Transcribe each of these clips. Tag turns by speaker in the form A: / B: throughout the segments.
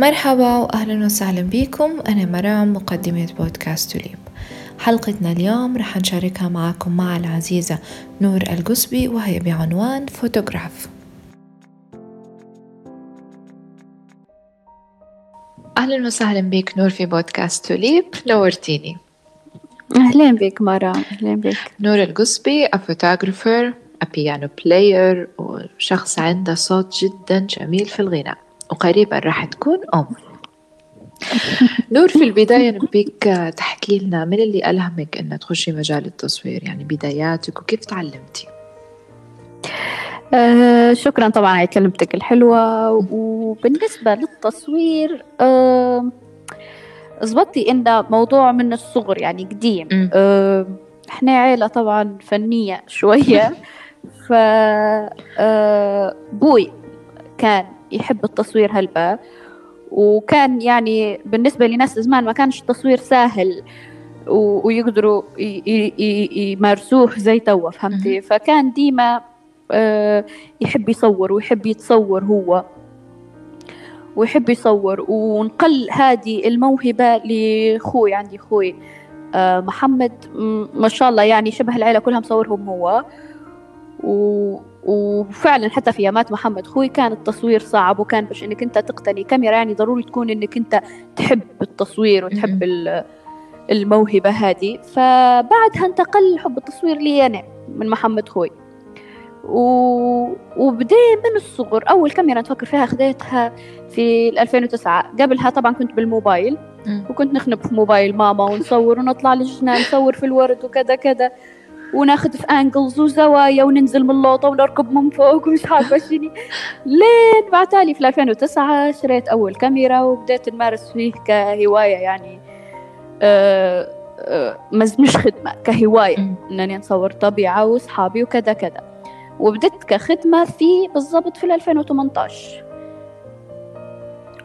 A: مرحبا وأهلا وسهلا بكم. أنا مرام مقدمة بودكاست توليب حلقتنا اليوم رح نشاركها معكم مع العزيزة نور القسبي وهي بعنوان فوتوغراف. أهلا وسهلا بك نور في بودكاست توليب نورتيني
B: أهلين بك مرام أهلين بك.
A: نور القسبي a photographer a piano player وشخص عنده صوت جدا جميل في الغناء. وقريبا راح تكون أم. نور في البداية نبيك تحكي لنا من اللي ألهمك أن تخشي مجال التصوير؟ يعني بداياتك وكيف تعلمتي؟
B: آه شكرا طبعا على كلمتك الحلوة. وبالنسبة للتصوير آه زبطتي إنه موضوع من الصغر يعني قديم. آه إحنا عيلة طبعا فنية شوية. ف آه كان يحب التصوير هلبا وكان يعني بالنسبة لناس زمان ما كانش التصوير سهل ويقدروا يمارسوه زي توا فهمتي؟ فكان ديما آه، يحب يصور ويحب يتصور هو. ويحب يصور ونقل هذه الموهبة لأخوي عندي أخوي آه، محمد ما شاء الله يعني شبه العيلة كلها مصورهم هو. و وفعلا حتى في أيامات محمد خوي كان التصوير صعب وكان باش إنك أنت تقتني كاميرا يعني ضروري تكون إنك أنت تحب التصوير وتحب الموهبة هذه. فبعدها انتقل حب التصوير لي أنا من محمد خوي. و... وبدي من الصغر أول كاميرا نفكر فيها خديتها في 2009 قبلها طبعا كنت بالموبايل وكنت نخنب في موبايل ماما ونصور ونطلع للجنان نصور في الورد وكذا كذا. وناخذ في انجلز وزوايا وننزل من اللوطة ونركب من فوق ومش عارفة شنو. لين بعتالي في 2009 شريت أول كاميرا وبدأت نمارس فيه كهواية يعني آه آه مش خدمة كهواية. إنني نصور طبيعة وأصحابي وكذا كذا. وبدأت كخدمة في بالضبط في 2018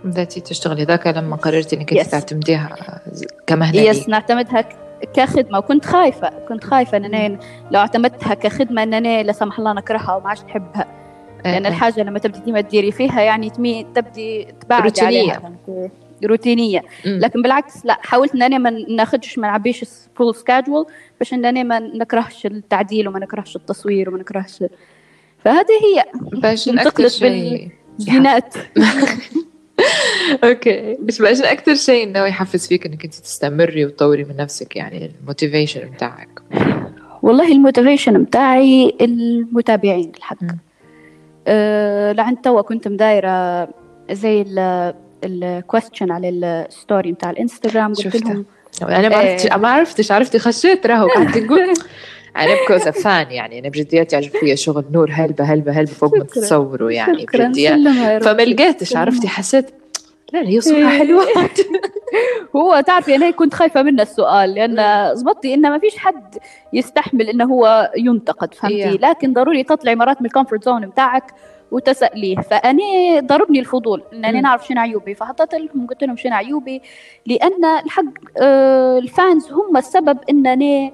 A: بدأتي تشتغلي ذاك لما قررتي إنك yes. تعتمديها كمهنة
B: yes نعتمدها كخدمة وكنت خايفة كنت خايفة إن أنا لو اعتمدتها كخدمة إن أنا لا سمح الله نكرهها وما عادش نحبها لأن الحاجة لما تبدي ديما تديري فيها يعني تمي تبدي تبعد روتينية. عليها روتينية. لكن بالعكس لا حاولت إن أنا ما ناخدش ما نعبيش full schedule باش إن أنا ما نكرهش التعديل وما نكرهش التصوير وما نكرهش. فهذه هي.
A: باش انتقلت بالجينات okay. بس باش أكثر شيء انه يحفز فيك إنك أنت تستمري وتطوري من نفسك يعني ال motivation بتاعك.
B: والله ال motivation بتاعي المتابعين الحق أه لعند توا كنت مدايرة زي ال question على ال story بتاع الإنستغرام قلت لهم
A: أنا ما عرفتش ما عرفتش عرفتي خشيت راهو قعدت تقول أنا because fan يعني أنا بجديات يعجب فيا شغل نور هلبة هلبة هلبة فوق ما تتصوروا يعني بجديات. فما لقيتش عرفتي حسيت لا هي صورة حلوة
B: هو تعرفي أنا كنت خايفة من السؤال لأن زبطتي إنه ما فيش حد يستحمل إنه هو ينتقد فهمتي؟ لكن ضروري تطلعي مرات من ال comfort zone بتاعك وتسأليه. فأنا ضربني الفضول إن أنا نعرف شنو عيوبي. فحطيت لهم قلت لهم شنو عيوبي؟ لأن الحق آه ال fans هم السبب إن أنا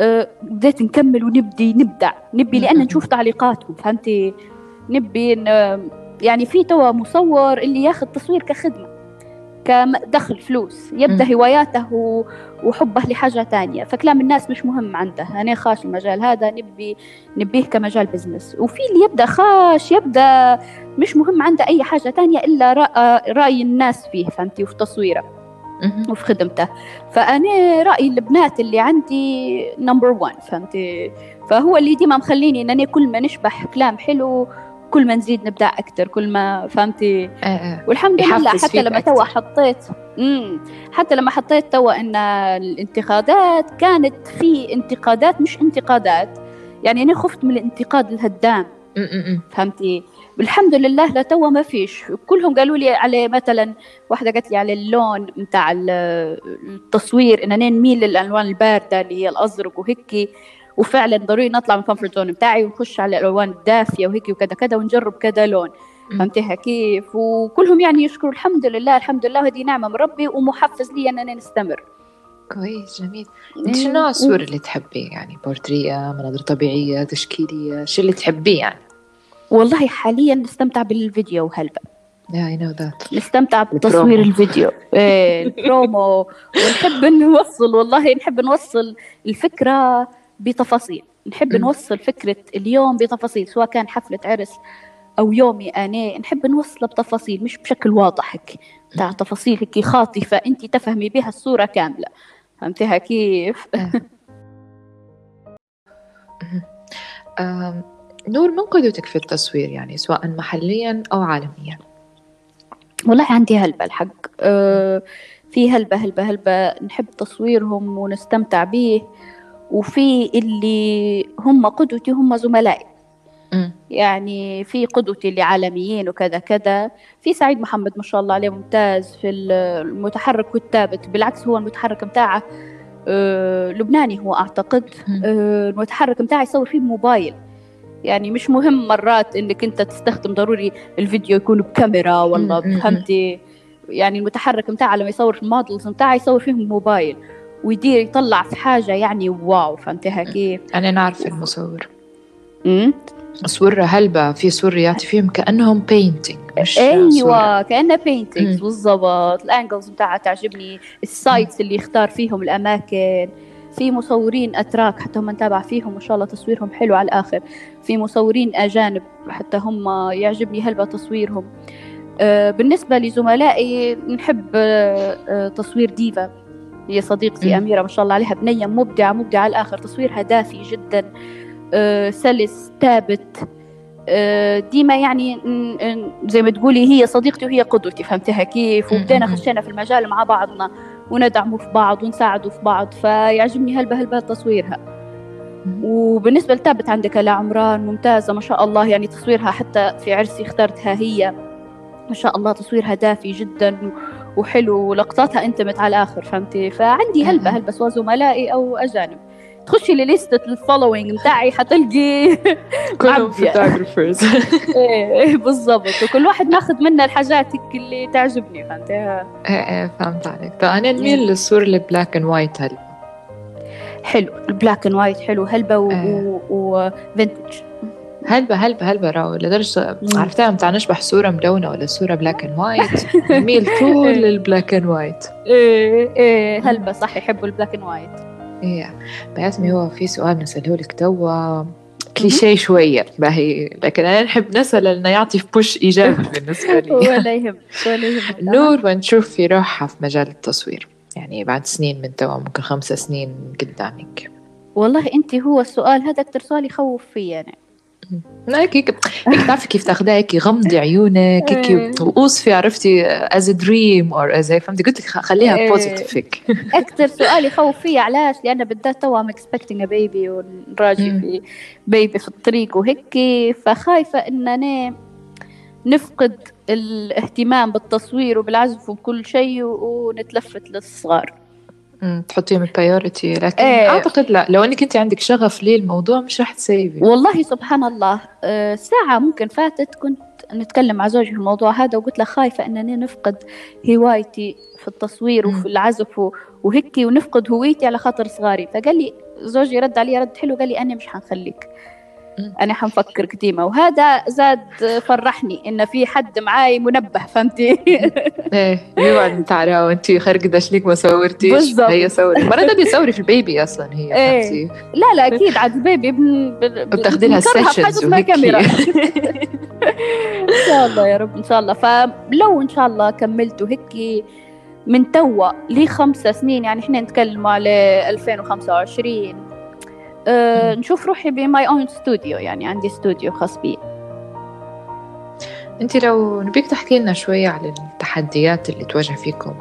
B: آه بديت نكمل ونبدي نبدع. نبي لأن نشوف تعليقاتهم فهمتي؟ نبي يعني في توا مصور اللي ياخذ تصوير كخدمة كدخل فلوس يبدأ هواياته وحبه لحاجة تانية. فكلام الناس مش مهم عنده أنا خاش المجال هذا نبي نبيه كمجال business وفي اللي يبدأ خاش يبدأ مش مهم عنده أي حاجة تانية إلا رأي الناس فيه فهمتي؟ وفي تصويره. وفي خدمته. فأنا رايي البنات اللي عندي number 1 فهمتي؟ فهو اللي ديما مخليني انني كل ما نشبح كلام حلو كل ما نزيد نبدع أكثر كل ما فهمتي؟ آه آه. والحمد لله حتى لما توا حطيت امم حتى لما حطيت توا إن الانتقادات كانت في انتقادات مش انتقادات. يعني أنا خفت من الانتقاد الهدام. فهمتي؟ الحمد لله لتوا ما فيش. كلهم قالوا لي على مثلا واحدة قالت لي على اللون بتاع التصوير إن أنا نميل للألوان الباردة اللي هي الأزرق وهيك وفعلا ضروري نطلع من ال comfort zone بتاعي ونخش على الالوان الدافية وهيك وكذا كذا ونجرب كذا لون. فهمتيها كيف؟ وكلهم يعني يشكروا الحمد لله الحمد لله هذه نعمة من ربي ومحفز لي أنني نستمر.
A: كويس جميل. انت شو نوع الصور اللي تحبيه يعني بورتريه مناظر طبيعية تشكيلية شو اللي تحبيه يعني؟
B: والله حاليا نستمتع بالفيديو هلبا
A: Yeah, I know that.
B: نستمتع بتصوير الفيديو. إيه، البرومو. ونحب نوصل والله نحب نوصل الفكرة بتفاصيل. نحب نوصل فكرة اليوم بتفاصيل سواء كان حفلة عرس أو يومي أنا نحب نوصله بتفاصيل مش بشكل واضح هيك تاع تفاصيل هيك خاطفة أنت تفهمي بها الصورة كاملة. فهمتيها كيف؟
A: نور من قدوتك في التصوير يعني سواء محليا أو عالميا؟
B: والله عندي هلبة الحق. أه في هلبة هلبة هلبة. نحب تصويرهم ونستمتع به وفي اللي هم قدوتي هم زملائي. يعني في قدوتي اللي عالميين وكذا كذا. في سعيد محمد ما شاء الله عليه ممتاز في المتحرك والثابت. بالعكس هو المتحرك متاعه أه لبناني هو أعتقد. أه المتحرك متاعه يصور فيه موبايل. يعني مش مهم مرات إنك أنت تستخدم ضروري الفيديو يكون بكاميرا ولا فهمتي يعني المتحرك متاعه لما يصور في ال models متاعه يصور فيهم الموبايل ويدير يطلع في حاجة يعني wow فهمتيها كيف؟
A: أنا نعرف المصور. امم صورة هلبة في صور يعطي فيهم كأنهم painting
B: مش أيوه كأنها painting بالضبط. ال angles بتاعها تعجبني ال sites اللي يختار فيهم الأماكن. في مصورين أتراك حتى هم نتابع فيهم ما شاء الله تصويرهم حلو على الآخر. في مصورين أجانب حتى هم يعجبني هلبة تصويرهم. آه بالنسبة لزملائي نحب آه آه تصوير ديفا. هي صديقتي أميرة ما شاء الله عليها بنية مبدعة مبدعة على الآخر تصويرها دافي جدا آه سلس ثابت آه ديما يعني زي ما تقولي هي صديقتي وهي قدوتي فهمتها كيف؟ وبدينا خشينا في المجال مع بعضنا وندعموا في بعض ونساعدوا في بعض فيعجبني هلبة هلبة تصويرها. وبالنسبة لتابت عندك لا عمران ممتازة ما شاء الله يعني تصويرها حتى في عرسي اخترتها هي ما شاء الله تصويرها دافي جدا وحلو ولقطاتها انتمت على الآخر فهمتي؟ فعندي هلبة هلبة سواء زملائي أو أجانب. تخشي لليستة ال following بتاعي حتلقي
A: كلهم photographers
B: إيه بالضبط. وكل واحد ماخذ منا الحاجات اللي تعجبني فهمتي؟
A: إيه إيه فهمت عليك. طيب أنا نميل إيه. للصور ال black and white هل
B: حلو ال black and white حلو هلبة و vintage
A: هلبة هلبة هلبة raw. لدرجة عرفتها ما نشبح صورة ملونة ولا صورة black and white نميل طول لل black and
B: white إيه إيه. هلبة صح. يحبوا ال black and
A: white إيه. باسمي هو في سؤال بنسأله لك توا كليشيه شوية باهي لكن أنا نحب نسأل لأنه يعطي push إيجابي بالنسبة لي.
B: ولا يهم ولا يهم.
A: نور وين تشوف في روحها في مجال التصوير. يعني بعد سنين من توا ممكن خمسة سنين قدامك.
B: والله أنت هو السؤال هذا أكثر سؤال يخوف فيا يعني.
A: هيك هيك. هيك تعرفي كيف تاخذيها هيك غمضي عيونك هيك إيه. وقوصفي عرفتي؟ as dream or as فهمتي؟ قلت لك خليها positive هيك.
B: أكثر سؤال يخوف فيا علاش؟ لأن بالذات توا I'm expecting a baby ونراجي في baby في الطريق وهيك. فخايفة اننا نفقد الاهتمام بالتصوير وبالعزف وبكل شيء ونتلفت للصغار.
A: تحطيهم ال priority لكن إيه. أعتقد لا لو إنك أنت عندك شغف للموضوع مش راح تسيبي.
B: والله سبحان الله. آه، ساعة ممكن فاتت كنت نتكلم مع زوجي في الموضوع هذا وقلت له خايفة إنني نفقد هوايتي في التصوير وفي العزف وهيك ونفقد هويتي على خاطر صغاري. فقال لي زوجي رد علي رد حلو قال لي أنا مش حنخليك. أنا حنفكر قديمة وهذا زاد فرحني إن في حد معاي منبه فهمتي؟
A: إيه يوعد تعرى وانت خارجه شليك ما صورتيش. هي صوري المره ده بيصوري في البيبي أصلا هي
B: إيه. لا لا أكيد عاد البيبي
A: بتاخدي لها
B: كاميرا. إن شاء الله يا رب إن شاء الله. فلو إن شاء الله كملتوا هيك من توا لي خمسة سنين يعني إحنا نتكلم على 2025 أه نشوف روحي ب my own studio يعني عندي استوديو خاص بي.
A: انت لو نبيك تحكي لنا شوية على التحديات اللي تواجه فيكم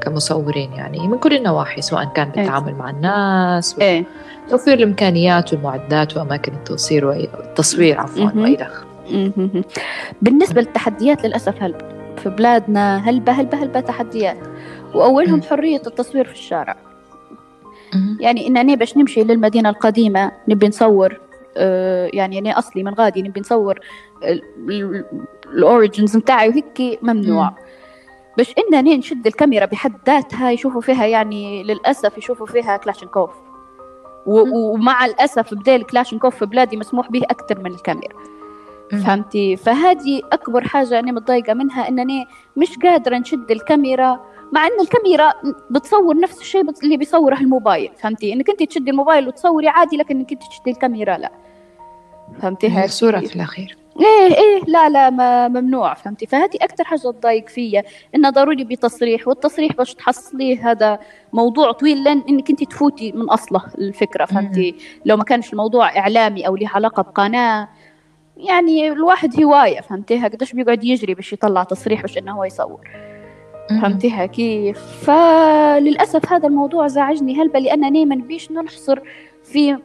A: كمصورين يعني من كل النواحي سواء كان إيه. بالتعامل. مع الناس إيه. توفير الإمكانيات والمعدات وأماكن التصوير والتصوير عفوا وإلى
B: بالنسبة للتحديات للأسف هل في بلادنا هلبة هلبة هلبة تحديات وأولهم حرية التصوير في الشارع. يعني إنني باش نمشي للمدينة القديمة نبي نصور آه، يعني أنا أصلي من غادي نبي نصور ال origins نتاعي وهيك ممنوع. باش إنني نشد الكاميرا بحد ذاتها يشوفوا فيها يعني للأسف يشوفوا فيها كلاشنكوف ومع الأسف بدال كلاشنكوف في بلادي مسموح به أكثر من الكاميرا. فهمتي؟ فهذه أكبر حاجة أنا متضايقة منها انني مش قادرة نشد الكاميرا مع إن الكاميرا بتصور نفس الشيء اللي بيصوره الموبايل فهمتي؟ انك انت تشدي الموبايل وتصوري عادي لكن انك انت تشدي الكاميرا لا. فهمتي؟
A: هي صورة في الأخير.
B: إيه إيه لا لا ما ممنوع فهمتي؟ فهذه أكثر حاجة تضايق فيا. انه ضروري بتصريح والتصريح باش تحصليه هذا موضوع طويل لأن انك انت تفوتي من أصله الفكرة فهمتي؟ لو ما كانش الموضوع إعلامي أو له علاقة بقناة يعني الواحد هواية فهمتيها قديش بيقعد يجري باش يطلع تصريح باش إنه هو يصور. فهمتيها كيف؟ فللأسف هذا الموضوع زعجني. هلبة لأنني ما نبيش ننحصر في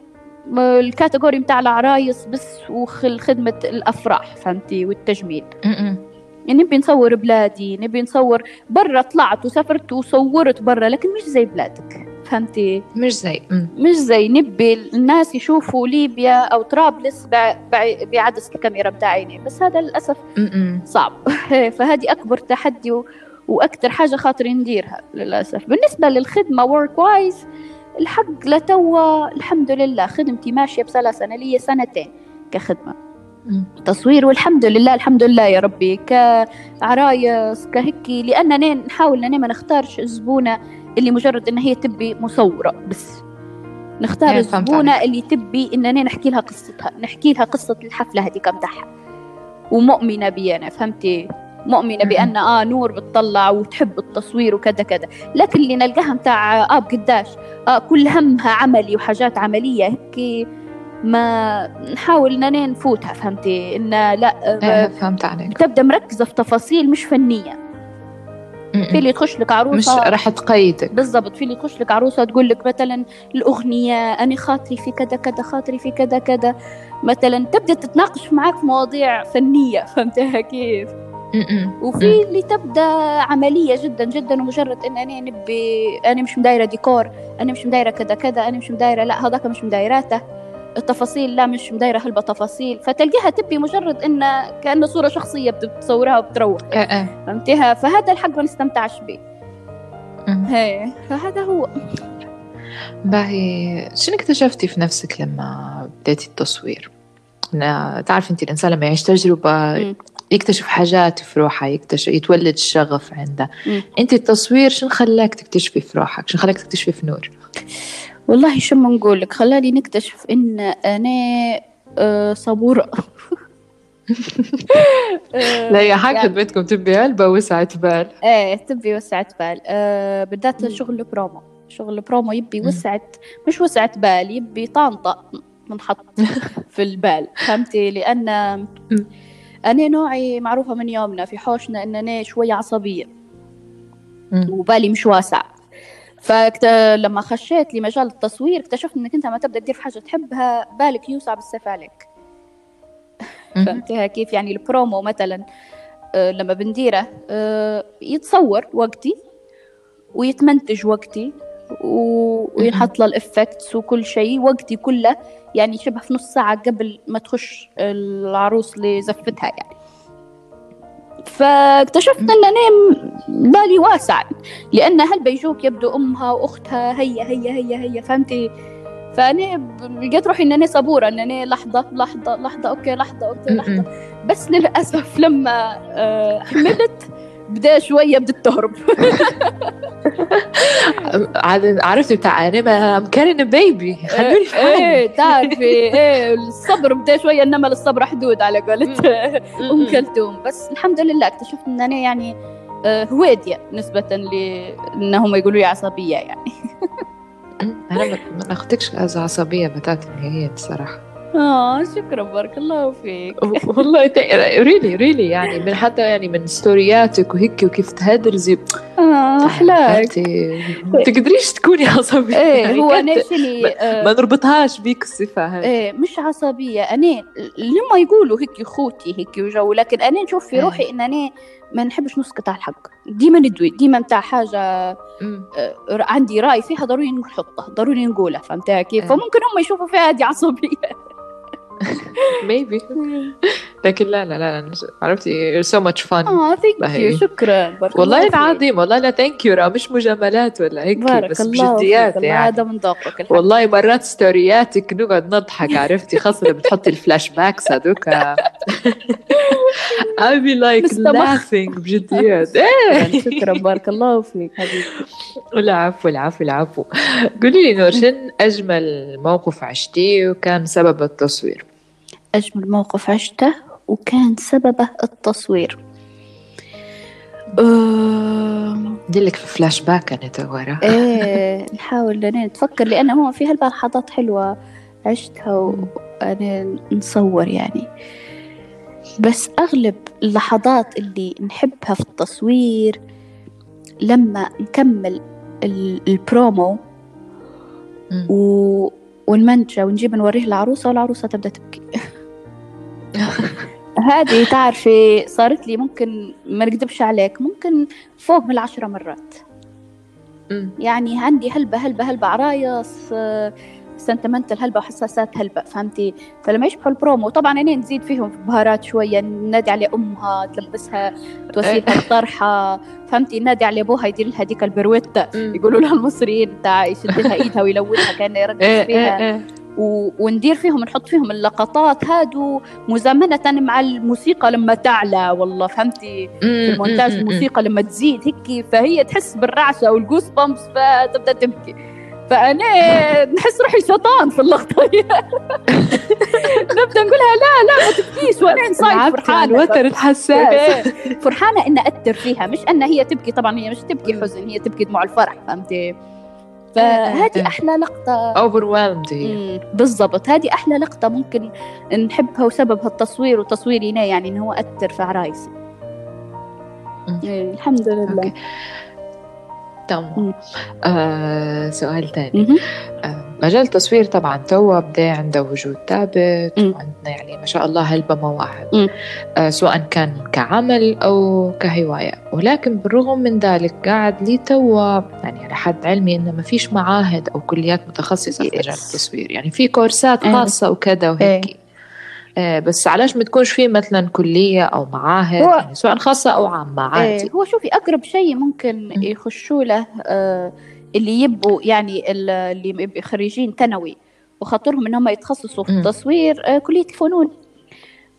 B: الكاتيجوري متاع العرايس بس وخدمة الأفراح فهمتي؟ والتجميل. يعني نبي نصور بلادي نبي نصور برا طلعت وسافرت وصورت برا لكن مش زي بلادك فهمتي؟
A: مش زي
B: مش زي نبي. الناس يشوفوا ليبيا أو طرابلس بعدسة الكاميرا بتاعيني بس هذا للأسف صعب. فهذه أكبر تحدي وأكثر حاجة خاطري نديرها للأسف. بالنسبة للخدمة work wise الحق لتوا الحمد لله خدمتي ماشية بسلاسة أنا لي سنتين كخدمة. تصوير والحمد لله الحمد لله يا ربي كعرايس كهيكي لأننا نحاول أننا ما نختارش الزبونة اللي مجرد أن هي تبي مصورة بس. نختار الزبونة اللي تبي أننا نحكي لها قصتها نحكي لها قصة الحفلة هذيك متاعها. ومؤمنة بي أنا فهمتي؟ مؤمنة بأن آه نور بتطلع وتحب التصوير وكذا كذا. لكن اللي نلقاها متاع آه قداش؟ آه كل همها عملي وحاجات عملية هيك ما نحاول اننا نفوتها فهمتي؟ إن لا
A: آه فهمت عليك.
B: تبدأ مركزة في تفاصيل مش فنية. في اللي تخش لك عروسة
A: مش راح تقيدك.
B: بالضبط. في اللي تخش لك عروسة تقول لك مثلا الأغنية أنا خاطري في كذا كذا خاطري في كذا كذا. مثلا تبدأ تتناقش معك في مواضيع فنية فهمتها كيف؟ وفي اللي تبدأ عملية جدا جدا ومجرد إن أنا نبي أنا مش مدايرة ديكور أنا مش مدايرة كذا كذا أنا مش مدايرة لا هذاك مش مدايراته. التفاصيل لا مش مدايرة هلبة تفاصيل. فتلقيها تبي مجرد إن كأنه صورة شخصية بتصورها وبتروح. فهمتيها؟ فهذا الحق ما نستمتعش به. هي فهذا هو.
A: باهي شنو اكتشفتي في نفسك لما بديتي التصوير؟ تعرف انت الإنسان لما يعيش تجربة يكتشف حاجات في روحه يكتشف يتولد الشغف عنده. أنت التصوير شنو خلاك تكتشفي في روحك؟ شنو خلاك تكتشفي في نور
B: والله شو ما نقول لك خلاني نكتشف إن أنا أه صبورة.
A: لا يا حاجة يعني بيتكم تبي علبة وسعة بال.
B: إيه تبي وسعة بال. أه بالذات شغل البرومو. شغل البرومو يبي وسعة مش وسعة بال يبي طانطة منحط في البال. فهمتي؟ لأن أنا نوعي معروفة من يومنا في حوشنا إن أنا شوية عصبية. وبالي مش واسع. فلما خشيت لمجال التصوير اكتشفت إنك أنت ما تبدأ تدير في حاجة تحبها بالك يوسع بالسيف عليك. فهمتها كيف؟ يعني البرومو مثلا آه، لما بنديره آه، يتصور وقتي ويتمنتج وقتي. وينحط له ال effects وكل شيء. وقتي كله يعني شبه في نص ساعة قبل ما تخش العروس لزفتها يعني. فاكتشفت إن أنا بالي واسع. لأن هل بيجوك يبدو أمها وأختها هيا هيا هيا هيا فهمتي؟ فأنا لقيت روحي إن أنا صبورة إن أنا لحظة لحظة لحظة okay لحظة okay لحظة. بس للأسف لما آه، حملت بدأ شوية بدت تهرب.
A: عاد عرفت بتاع أنا مكان baby. خلوني في
B: إيه تعرفي إيه الصبر بدأ شوية إنما للصبر حدود على قولت. أم كلثوم. بس الحمد لله اكتشفت إن أنا يعني آه، هويدية نسبة لأنهم يقولوا لي عصبية يعني.
A: أنا ما أخذتكش عصبية بتاعتي هي الصراحة
B: آه شكرا بارك الله فيك.
A: والله really really يعني من حتى يعني من ستورياتك وهيك وكيف تهدرزي.
B: آه أحلاك.
A: تقدريش تكوني عصبية.
B: إيه يعني هو نفسي
A: آه ما نربطهاش بيك الصفة هاي.
B: إيه مش عصبية. أنا لما يقولوا هيك خوتي هيك وجو لكن أنا نشوف في إيه. روحي إن أنا ما نحبش نسكت على الحق. ديما ندوي ديما نتاع حاجة آه عندي رأي فيها ضروري نحطه ضروري نقوله فهمتها كيف؟ إيه. فممكن هم يشوفوا فيها هذه عصبية.
A: maybe. لكن لا لا لا عرفتي؟ You're so much fun.
B: آه ثانك يو شكرا.
A: بارك والله العظيم والله لا thank you مش مجاملات ولا هيك
B: بارك
A: بس
B: الله
A: بجديات
B: يعني. هذا من ذوقك
A: والله مرات ستورياتك نقعد نضحك عرفتي؟ خاصة بتحطي ال flashbacks هذوك. I be like laughing بجديات.
B: إيه. شكرا بارك الله فيك حبيبي.
A: العفو العفو العفو. قولي لي نور شن أجمل موقف عشتيه وكان سبب التصوير؟
B: أجمل موقف عشته وكان سببه التصوير.
A: دلك في فلاش باك أنا توا
B: إيه. نحاول نتفكر لأنه هو في هاللحظات حلوة عشتها وأنا نصور يعني. بس أغلب اللحظات اللي نحبها في التصوير لما نكمل البرومو و... ونمنتجه ونجيب نوريه العروسة والعروسة تبدأ تبكي. هذه تعرفي صارت لي ممكن ما نكذبش عليك ممكن فوق من العشرة مرات. يعني عندي هلبة هلبة هلبة عرايس sentimental هلبة وحساسات هلبة فهمتي؟ فلما يشبحوا البرومو طبعا أنا نزيد فيهم في بهارات شوية نادي على أمها تلبسها توسيلها الطرحة فهمتي؟ نادي على أبوها يدير لها ديك ال pirouette يقولوا لها المصريين تاع يشد لها إيدها ويلونها كأنه يرقص إيه، فيها. إيه، إيه. و... وندير فيهم نحط فيهم اللقطات هادو مزامنة مع الموسيقى لما تعلى. والله فهمتي؟ في المونتاج الموسيقى لما تزيد هيك فهي تحس بالرعشة وال goosebumps فتبدأ تبكي. فأنا نحس روحي شيطان في اللقطة. نبدأ نقولها لا لا ما تبكيش وأنا انسايد فرحانة.
A: الوتر حساس
B: فرحانة ان اثر فيها مش إن هي تبكي طبعا هي مش تبكي حزن هي تبكي دموع الفرح فهمتي؟ فهذه أحلى لقطه
A: overwhelmed.
B: هي بالضبط. هذه أحلى لقطه ممكن نحبها وسببها التصوير وتصويري يعني إنه هو أثر في عرايسي إيه، الحمد لله. okay.
A: تمام آه سؤال ثاني آه مجال التصوير طبعا تو بدا عنده وجود ثابت وعندنا يعني ما شاء الله هلبة مواهب. آه سواء كان كعمل أو كهواية. ولكن بالرغم من ذلك قاعد لي توا يعني على حد علمي إنه ما فيش معاهد أو كليات متخصصة في مجال التصوير. يعني في كورسات. خاصة وكذا وهيك. بس علاش ما تكونش في مثلا كلية أو معاهد؟ يعني سواء خاصة أو عامة عادي
B: إيه هو شوفي أقرب شيء ممكن يخشوا له آه اللي يبقوا يعني اللي خريجين ثانوي وخاطرهم انهم يتخصصوا في التصوير آه كلية الفنون.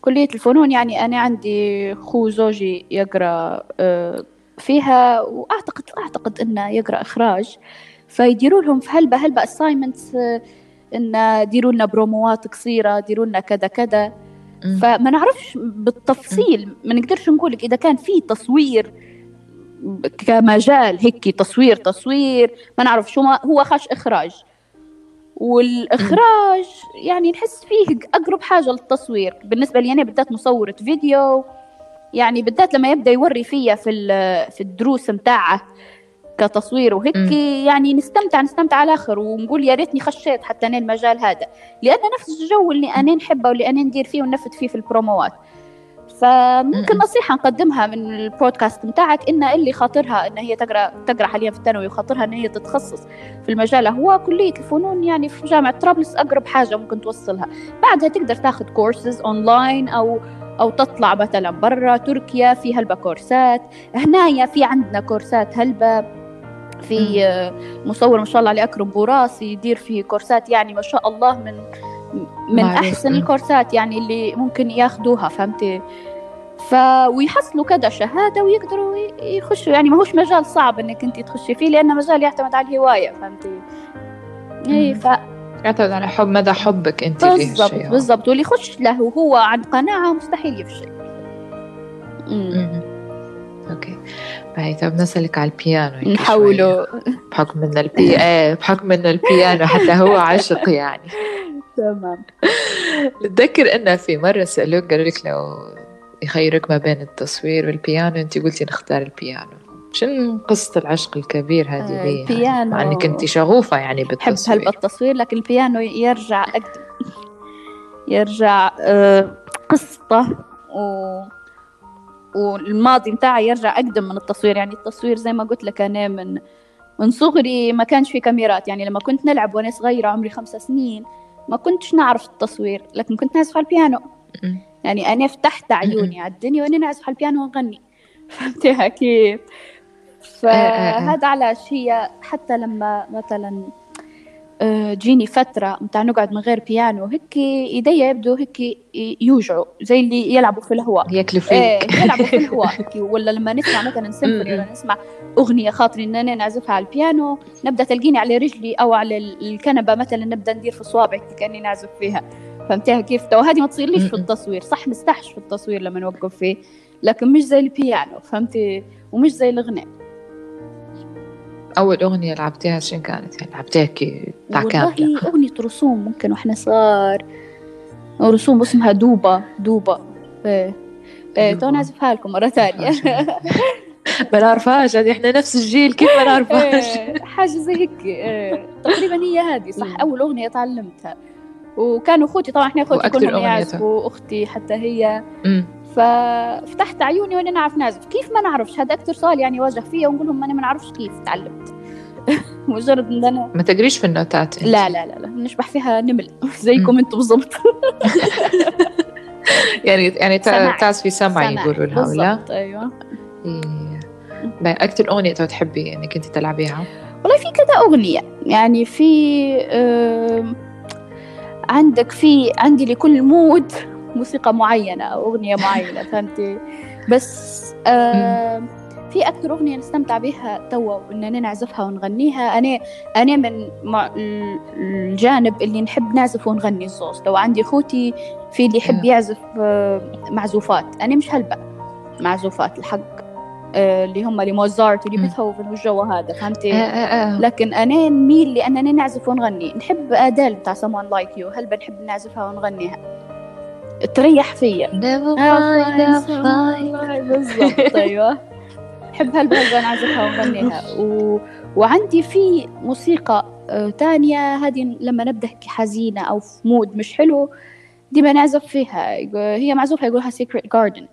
B: كلية الفنون يعني أنا عندي خو زوجي يقرأ آه فيها وأعتقد أعتقد إنه يقرأ إخراج. فيديروا لهم في هلبة هلبة assignments آه إن ديروا لنا بروموات قصيرة ديروا لنا كذا كذا. فما نعرفش بالتفصيل ما نقدرش نقول لك إذا كان في تصوير كمجال هيك تصوير تصوير ما نعرف شو ما هو خش إخراج. والإخراج يعني نحس فيه أقرب حاجة للتصوير. بالنسبة لي أنا بالذات مصورة فيديو يعني بالذات لما يبدأ يوري فيا في في الدروس متاعه. كتصوير وهيك يعني نستمتع نستمتع على الآخر ونقول يا ريتني خشيت حتى أنا المجال هذا. لأن نفس الجو اللي أنا نحبه واللي أنا ندير فيه ونفت فيه في البروموات. فممكن نصيحة نقدمها من البودكاست بتاعك إن اللي خاطرها إن هي تقرأ تقرأ حاليا في الثانوي وخاطرها إن هي تتخصص في المجال. هو كلية الفنون يعني في جامعة طرابلس أقرب حاجة ممكن توصلها. بعدها تقدر تاخذ courses online أو أو تطلع مثلا برا تركيا في هلبة كورسات هنايا في عندنا كورسات هلبة في مصور ما شاء الله عليه أكرم بوراس يدير في كورسات يعني ما شاء الله من من أحسن الكورسات يعني اللي ممكن ياخذوها فهمتي؟ ف ويحصلوا كذا شهادة ويقدروا يخشوا يعني ما هوش مجال صعب إنك انت تخشي فيه لأنه مجال يعتمد على الهواية فهمتي؟ إي ف
A: يعتمد على حب مدى حبك انت
B: فيه بالضبط بالضبط. واللي يخش له وهو عن قناعة مستحيل يفشل.
A: هاي طب نسألك على البيانو
B: نحوله.
A: بحكم إن البي إيه بحكم إن البيانو حتى هو عاشق يعني.
B: تمام.
A: بتذكر انه في مرة سألوك قالوا لك لو يخيرك ما بين التصوير والبيانو أنت قلتي نختار البيانو. شنو قصة العشق الكبير هذه
B: آه البيانو.
A: مع انك انت شغوفة يعني بالتصوير.
B: بحب التصوير لكن البيانو يرجع أقدم يرجع آه قصته و والماضي بتاعي يرجع أقدم من التصوير. يعني التصوير زي ما قلت لك أنا من من صغري ما كانش في كاميرات. يعني لما كنت نلعب وأنا صغيرة عمري خمسة سنين ما كنتش نعرف التصوير لكن كنت نعزف على البيانو. يعني أنا فتحت عيوني على الدنيا وأنا نعزف على البيانو ونغني. فهمتيها كيف؟ فهذا علاش هي حتى لما مثلا آه، جيني فترة متاع نقعد من غير بيانو هيك إيديا يبدو هيك يوجعوا زي اللي يلعبوا في الهواء.
A: ياكلوا فيك. إيه
B: يلعبوا في الهواء. ولا لما نسمع مثلا سيمفوني ولا نسمع أغنية خاطري إن أنا نعزفها على البيانو نبدأ تلقيني على رجلي أو على الكنبة مثلا نبدأ ندير في صوابعي كأني نعزف فيها. فهمتيها كيف؟ تو هذه ما تصيرليش في التصوير؟ صح نستحش في التصوير لما نوقف فيه لكن مش زي البيانو فهمتي؟ ومش زي الغناء
A: أول أغنية لعبتيها شنو كانت؟ يعني لعبتيها كي تاع
B: والله أغنية رسوم ممكن وإحنا صغار. رسوم اسمها دوبة دوبة إيه. إيه تو نعزفها لكم مرة ثانية.
A: ما نعرفهاش هذه إحنا نفس الجيل كيف ما نعرفهاش؟
B: إيه حاجة زي هيك إيه. تقريبا هي هذه صح؟ أول أغنية تعلمتها. وكانوا أخوتي طبعا إحنا أخوتي كلهم يعزفوا واختي حتى هي. ففتحت عيوني وأنا نعرف نعزف. كيف ما نعرفش؟ هذا أكثر سؤال يعني واجه فيا ونقول لهم أنا ما نعرفش كيف تعلمت. مجرد إن أنا
A: ما تقريش في النوتات
B: أنت. لا لا لا لا. نشبح فيها نمل. زيكم أنتم بالضبط.
A: يعني يعني تعزفي سمع يقولوا لها ولا؟
B: أيوه.
A: إيه. أكثر أغنية تحبي إنك أنت تلعبيها؟
B: والله في كذا أغنية. يعني في آه عندك في عندي لكل مود. موسيقى معينة أو أغنية معينة فهمتي؟ بس آه في أكثر أغنية نستمتع بها توا إننا نعزفها ونغنيها. أنا أنا من الجانب اللي نحب نعزف ونغني الصوص لو عندي أخوتي في اللي يحب يعزف معزوفات. أنا مش هلبق معزوفات الحق آه، اللي هم اللي بيتهوفن والجو هذا فهمتي؟
A: آه آه
B: لكن أنا نميل لأننا نعزف ونغني. نحب أدال بتاع someone لايك يو هل بنحب نعزفها ونغنيها. تريح فيا. بالضبط أيوه. نحب هلبة هلبة نعزفها ونغنيها و... وعندي في موسيقى تانية هذه لما نبدأ حزينة أو في mood مش حلو ديما نعزف فيها. هي معزوفة يقولها Secret Garden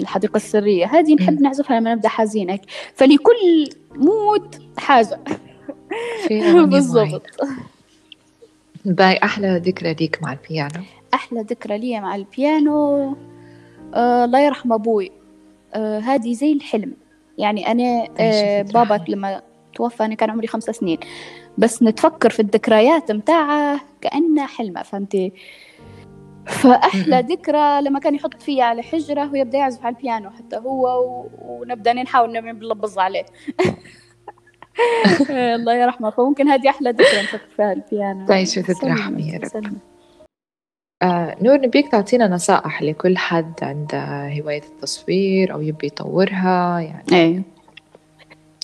B: الحديقة السرية. هذه نحب نعزفها لما نبدأ حزينة. فلكل mood حاجة.
A: بالضبط. باي أحلى ذكرى ليك مع البيانو.
B: أحلى ذكرى لي مع البيانو آه الله يرحم أبوي. آه هذه زي الحلم. يعني أنا آه بابا لما توفى أنا كان عمري خمسة سنين. بس نتفكر في الذكريات متاعه كأنها حلمة فهمتي؟ فأحلى ذكرى لما كان يحط فيا على حجرة ويبدأ يعزف على البيانو حتى هو و... ونبدأ نحاول نلبز عليه. الله يرحمه. فممكن هذه أحلى ذكرى نفكر فيها البيانو.
A: تعيش وتترحمي يا رب آه نور نبيك تعطينا نصائح لكل حد عنده هواية التصوير أو يبي يطورها يعني
B: أيه.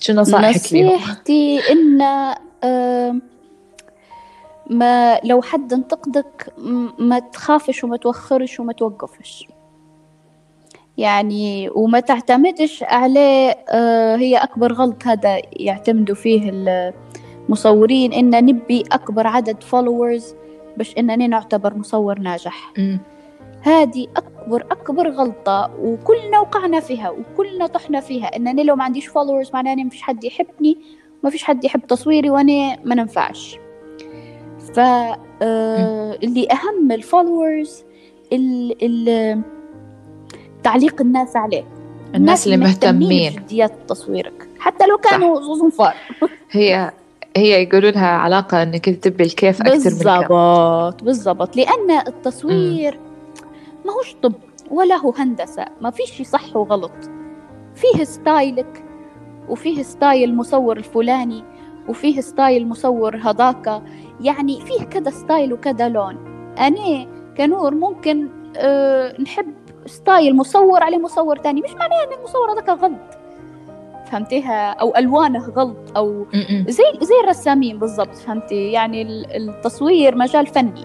A: شو نصائحك لهم؟
B: نصيحتي إن آه ما لو حد انتقدك ما تخافش وما توخرش وما توقفش يعني وما تعتمدش عليه آه هي أكبر غلط هذا يعتمدوا فيه المصورين إن نبي أكبر عدد followers باش إننا نعتبر مصور ناجح. هذه أكبر أكبر غلطة وكلنا وقعنا فيها وكلنا طحنا فيها. إن لو ما عنديش followers معناه ما فيش حد يحبني ما فيش حد يحب تصويري وأنا ما ننفعش. فاللي آه، أهم ال followers تعليق الناس عليه.
A: الناس اللي مهتمين
B: جديات تصويرك. حتى لو كانوا صنفار
A: هي هي يقولوا لها علاقة إنك تبي الكيف أكثر من
B: بالضبط بالضبط. لأن التصوير ما هوش طب ولا هو هندسة. ما فيش صح وغلط. فيه style ك وفيه style مصور الفلاني وفيه style مصور هذاك. يعني فيه كذا style وكذا لون. أنا كنور ممكن أه نحب style مصور عليه مصور تاني. مش معناه أن المصور هذاك غلط. فهمتيها؟ أو ألوانه غلط أو زي زي الرسامين بالضبط فهمتي؟ يعني التصوير مجال فني.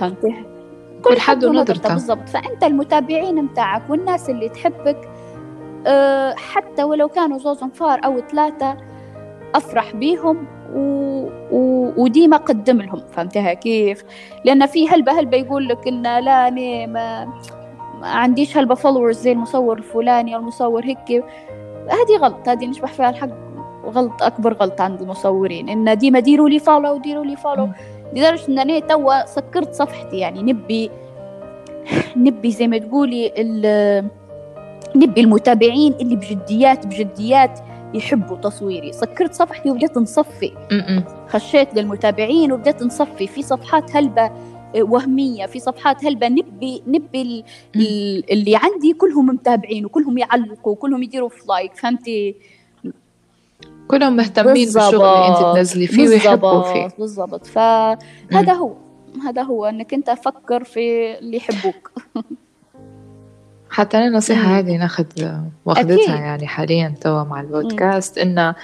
B: فهمتي
A: كل حد ونظرته
B: بالضبط. فأنت المتابعين متاعك والناس اللي تحبك أه حتى ولو كانوا زوز انفار أو ثلاثة أفرح بيهم و... و... وديما قدم لهم. فهمتها كيف؟ لأن في هلبة هلبة يقول لك إن لا ما... ما عنديش هلبة followers زي المصور الفلاني أو المصور هيك. هذه غلط هذه نشبح فيها الحق غلط أكبر غلط عند المصورين. إن ديما ديروا لي follow ديروا لي follow لدرجة إن أنا توا سكرت صفحتي يعني نبي نبي زي ما تقولي نبي المتابعين اللي بجديات بجديات يحبوا تصويري. سكرت صفحتي وبدأت نصفي. خشيت للمتابعين وبدأت نصفي. في صفحات هلبة وهمية في صفحات. هلبة نبي نبي اللي عندي كلهم متابعين وكلهم يعلقوا وكلهم يديروا في لايك فهمتي؟
A: كلهم مهتمين بالشغل اللي أنت تنزلي فيه ويحبوا فيه.
B: بالضبط. فهذا هو هذا هو إنك أنت فكر في اللي يحبوك.
A: حتى أنا نصيحة هذه ناخذ واخدتها يعني حاليا توا مع البودكاست إنه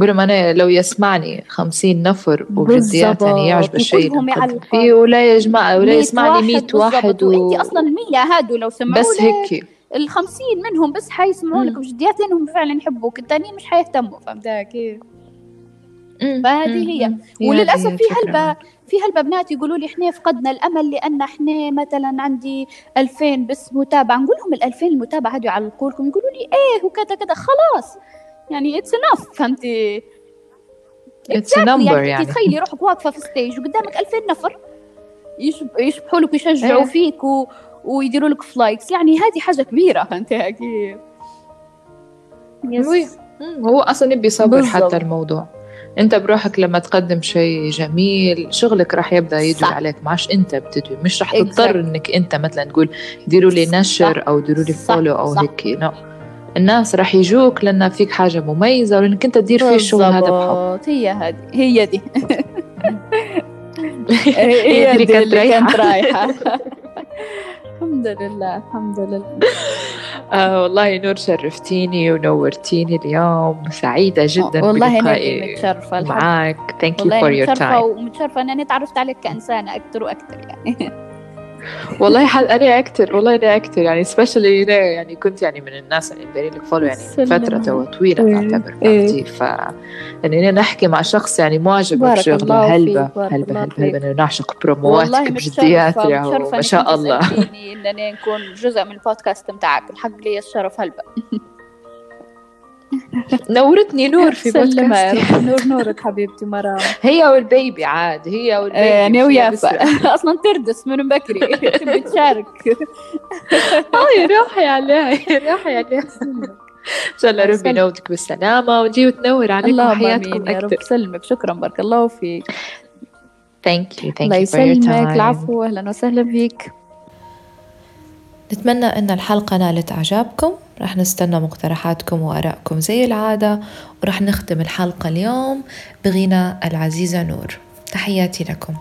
A: قولوا أنا لو يسمعني خمسين نفر وجديات يعني يعجب الشيء فيه ولا يجمع ولا يسمعني مية واحد
B: و... وانت أصلا مية هادو لو سمعوا
A: بس هيك
B: الخمسين منهم بس حيسمعوا لك بجديات لانهم فعلا يحبوك الثانيين مش حيهتموا فهمتها كيف؟ فهذه هي. وللأسف في هلبة في هالبنات يقولوا لي إحنا فقدنا الأمل لأن إحنا مثلا عندي 2000 بس متابعة نقول لهم ال 2000 المتابعة هذه يعلقوا لكم يقولوا لي إيه وكذا كذا خلاص. يعني اتس انف فهمتي
A: it's number يعني, يعني.
B: تخيلي روحك واقفة في stage وقدامك 2000 نفر يشبحوا لك ويشجعوا إيه. فيك و... ويديروا لك ف likes يعني هذه حاجة كبيرة فهمتي أكيد.
A: yes. هو أصلا يبي صبر حتى الموضوع. انت بروحك لما تقدم شيء جميل شغلك راح يبدأ يجي عليك. معش انت بتدوي مش راح تضطر انك انت مثلا تقول ديروا لي نشر صح. أو ديروا لي follow أو. هيك no الناس راح يجوك لأن فيك حاجة مميزة ولأنك انت تدير فيه الشغل هذا بحب.
B: هي هذه هي دي. هي دي اللي كانت رايحة. الحمد لله الحمد لله.
A: آه والله نور شرفتيني ونورتيني اليوم. سعيدة جدا
B: والله أنا متشرفة
A: معك thank you for your time
B: ومتشرفة أنني تعرفت عليك كإنسانة أكثر وأكثر يعني.
A: والله حل أنا أكثر والله أنا أكثر يعني specially يعني كنت يعني من الناس اللي مديرين لك follow يعني فترة تو طويلة إيه، تعتبر إيه. فهمتي ف يعني نحكي مع شخص يعني معجب بشغله هلبة هلبة هلبة هلبة انه نعشق برومواتك بجديات ما شاء الله.
B: انني نكون جزء من البودكاست بتاعك. الحق لي الشرف هلبة
A: نورتني نور في بودكاست
B: نور نورك حبيبتي مرام
A: هي وال baby عاد هي وال baby
B: يعني. ويافا أصلا ترفس من بكري. تبي تشارك.
A: آه يا روحي عليها روحي عليها. إن شاء الله ربي ينومك بالسلامة وتجي وتنور عليكم وحياتكم
B: يا رب. سلمك. شكرا بارك الله فيك.
A: thank you thank you your time
B: العفو أهلا وسهلا فيك.
A: نتمنى أن الحلقة نالت إعجابكم. رح نستنى مقترحاتكم وآرائكم زي العادة ورح نختم الحلقة اليوم بغناء العزيزة نور. تحياتي لكم.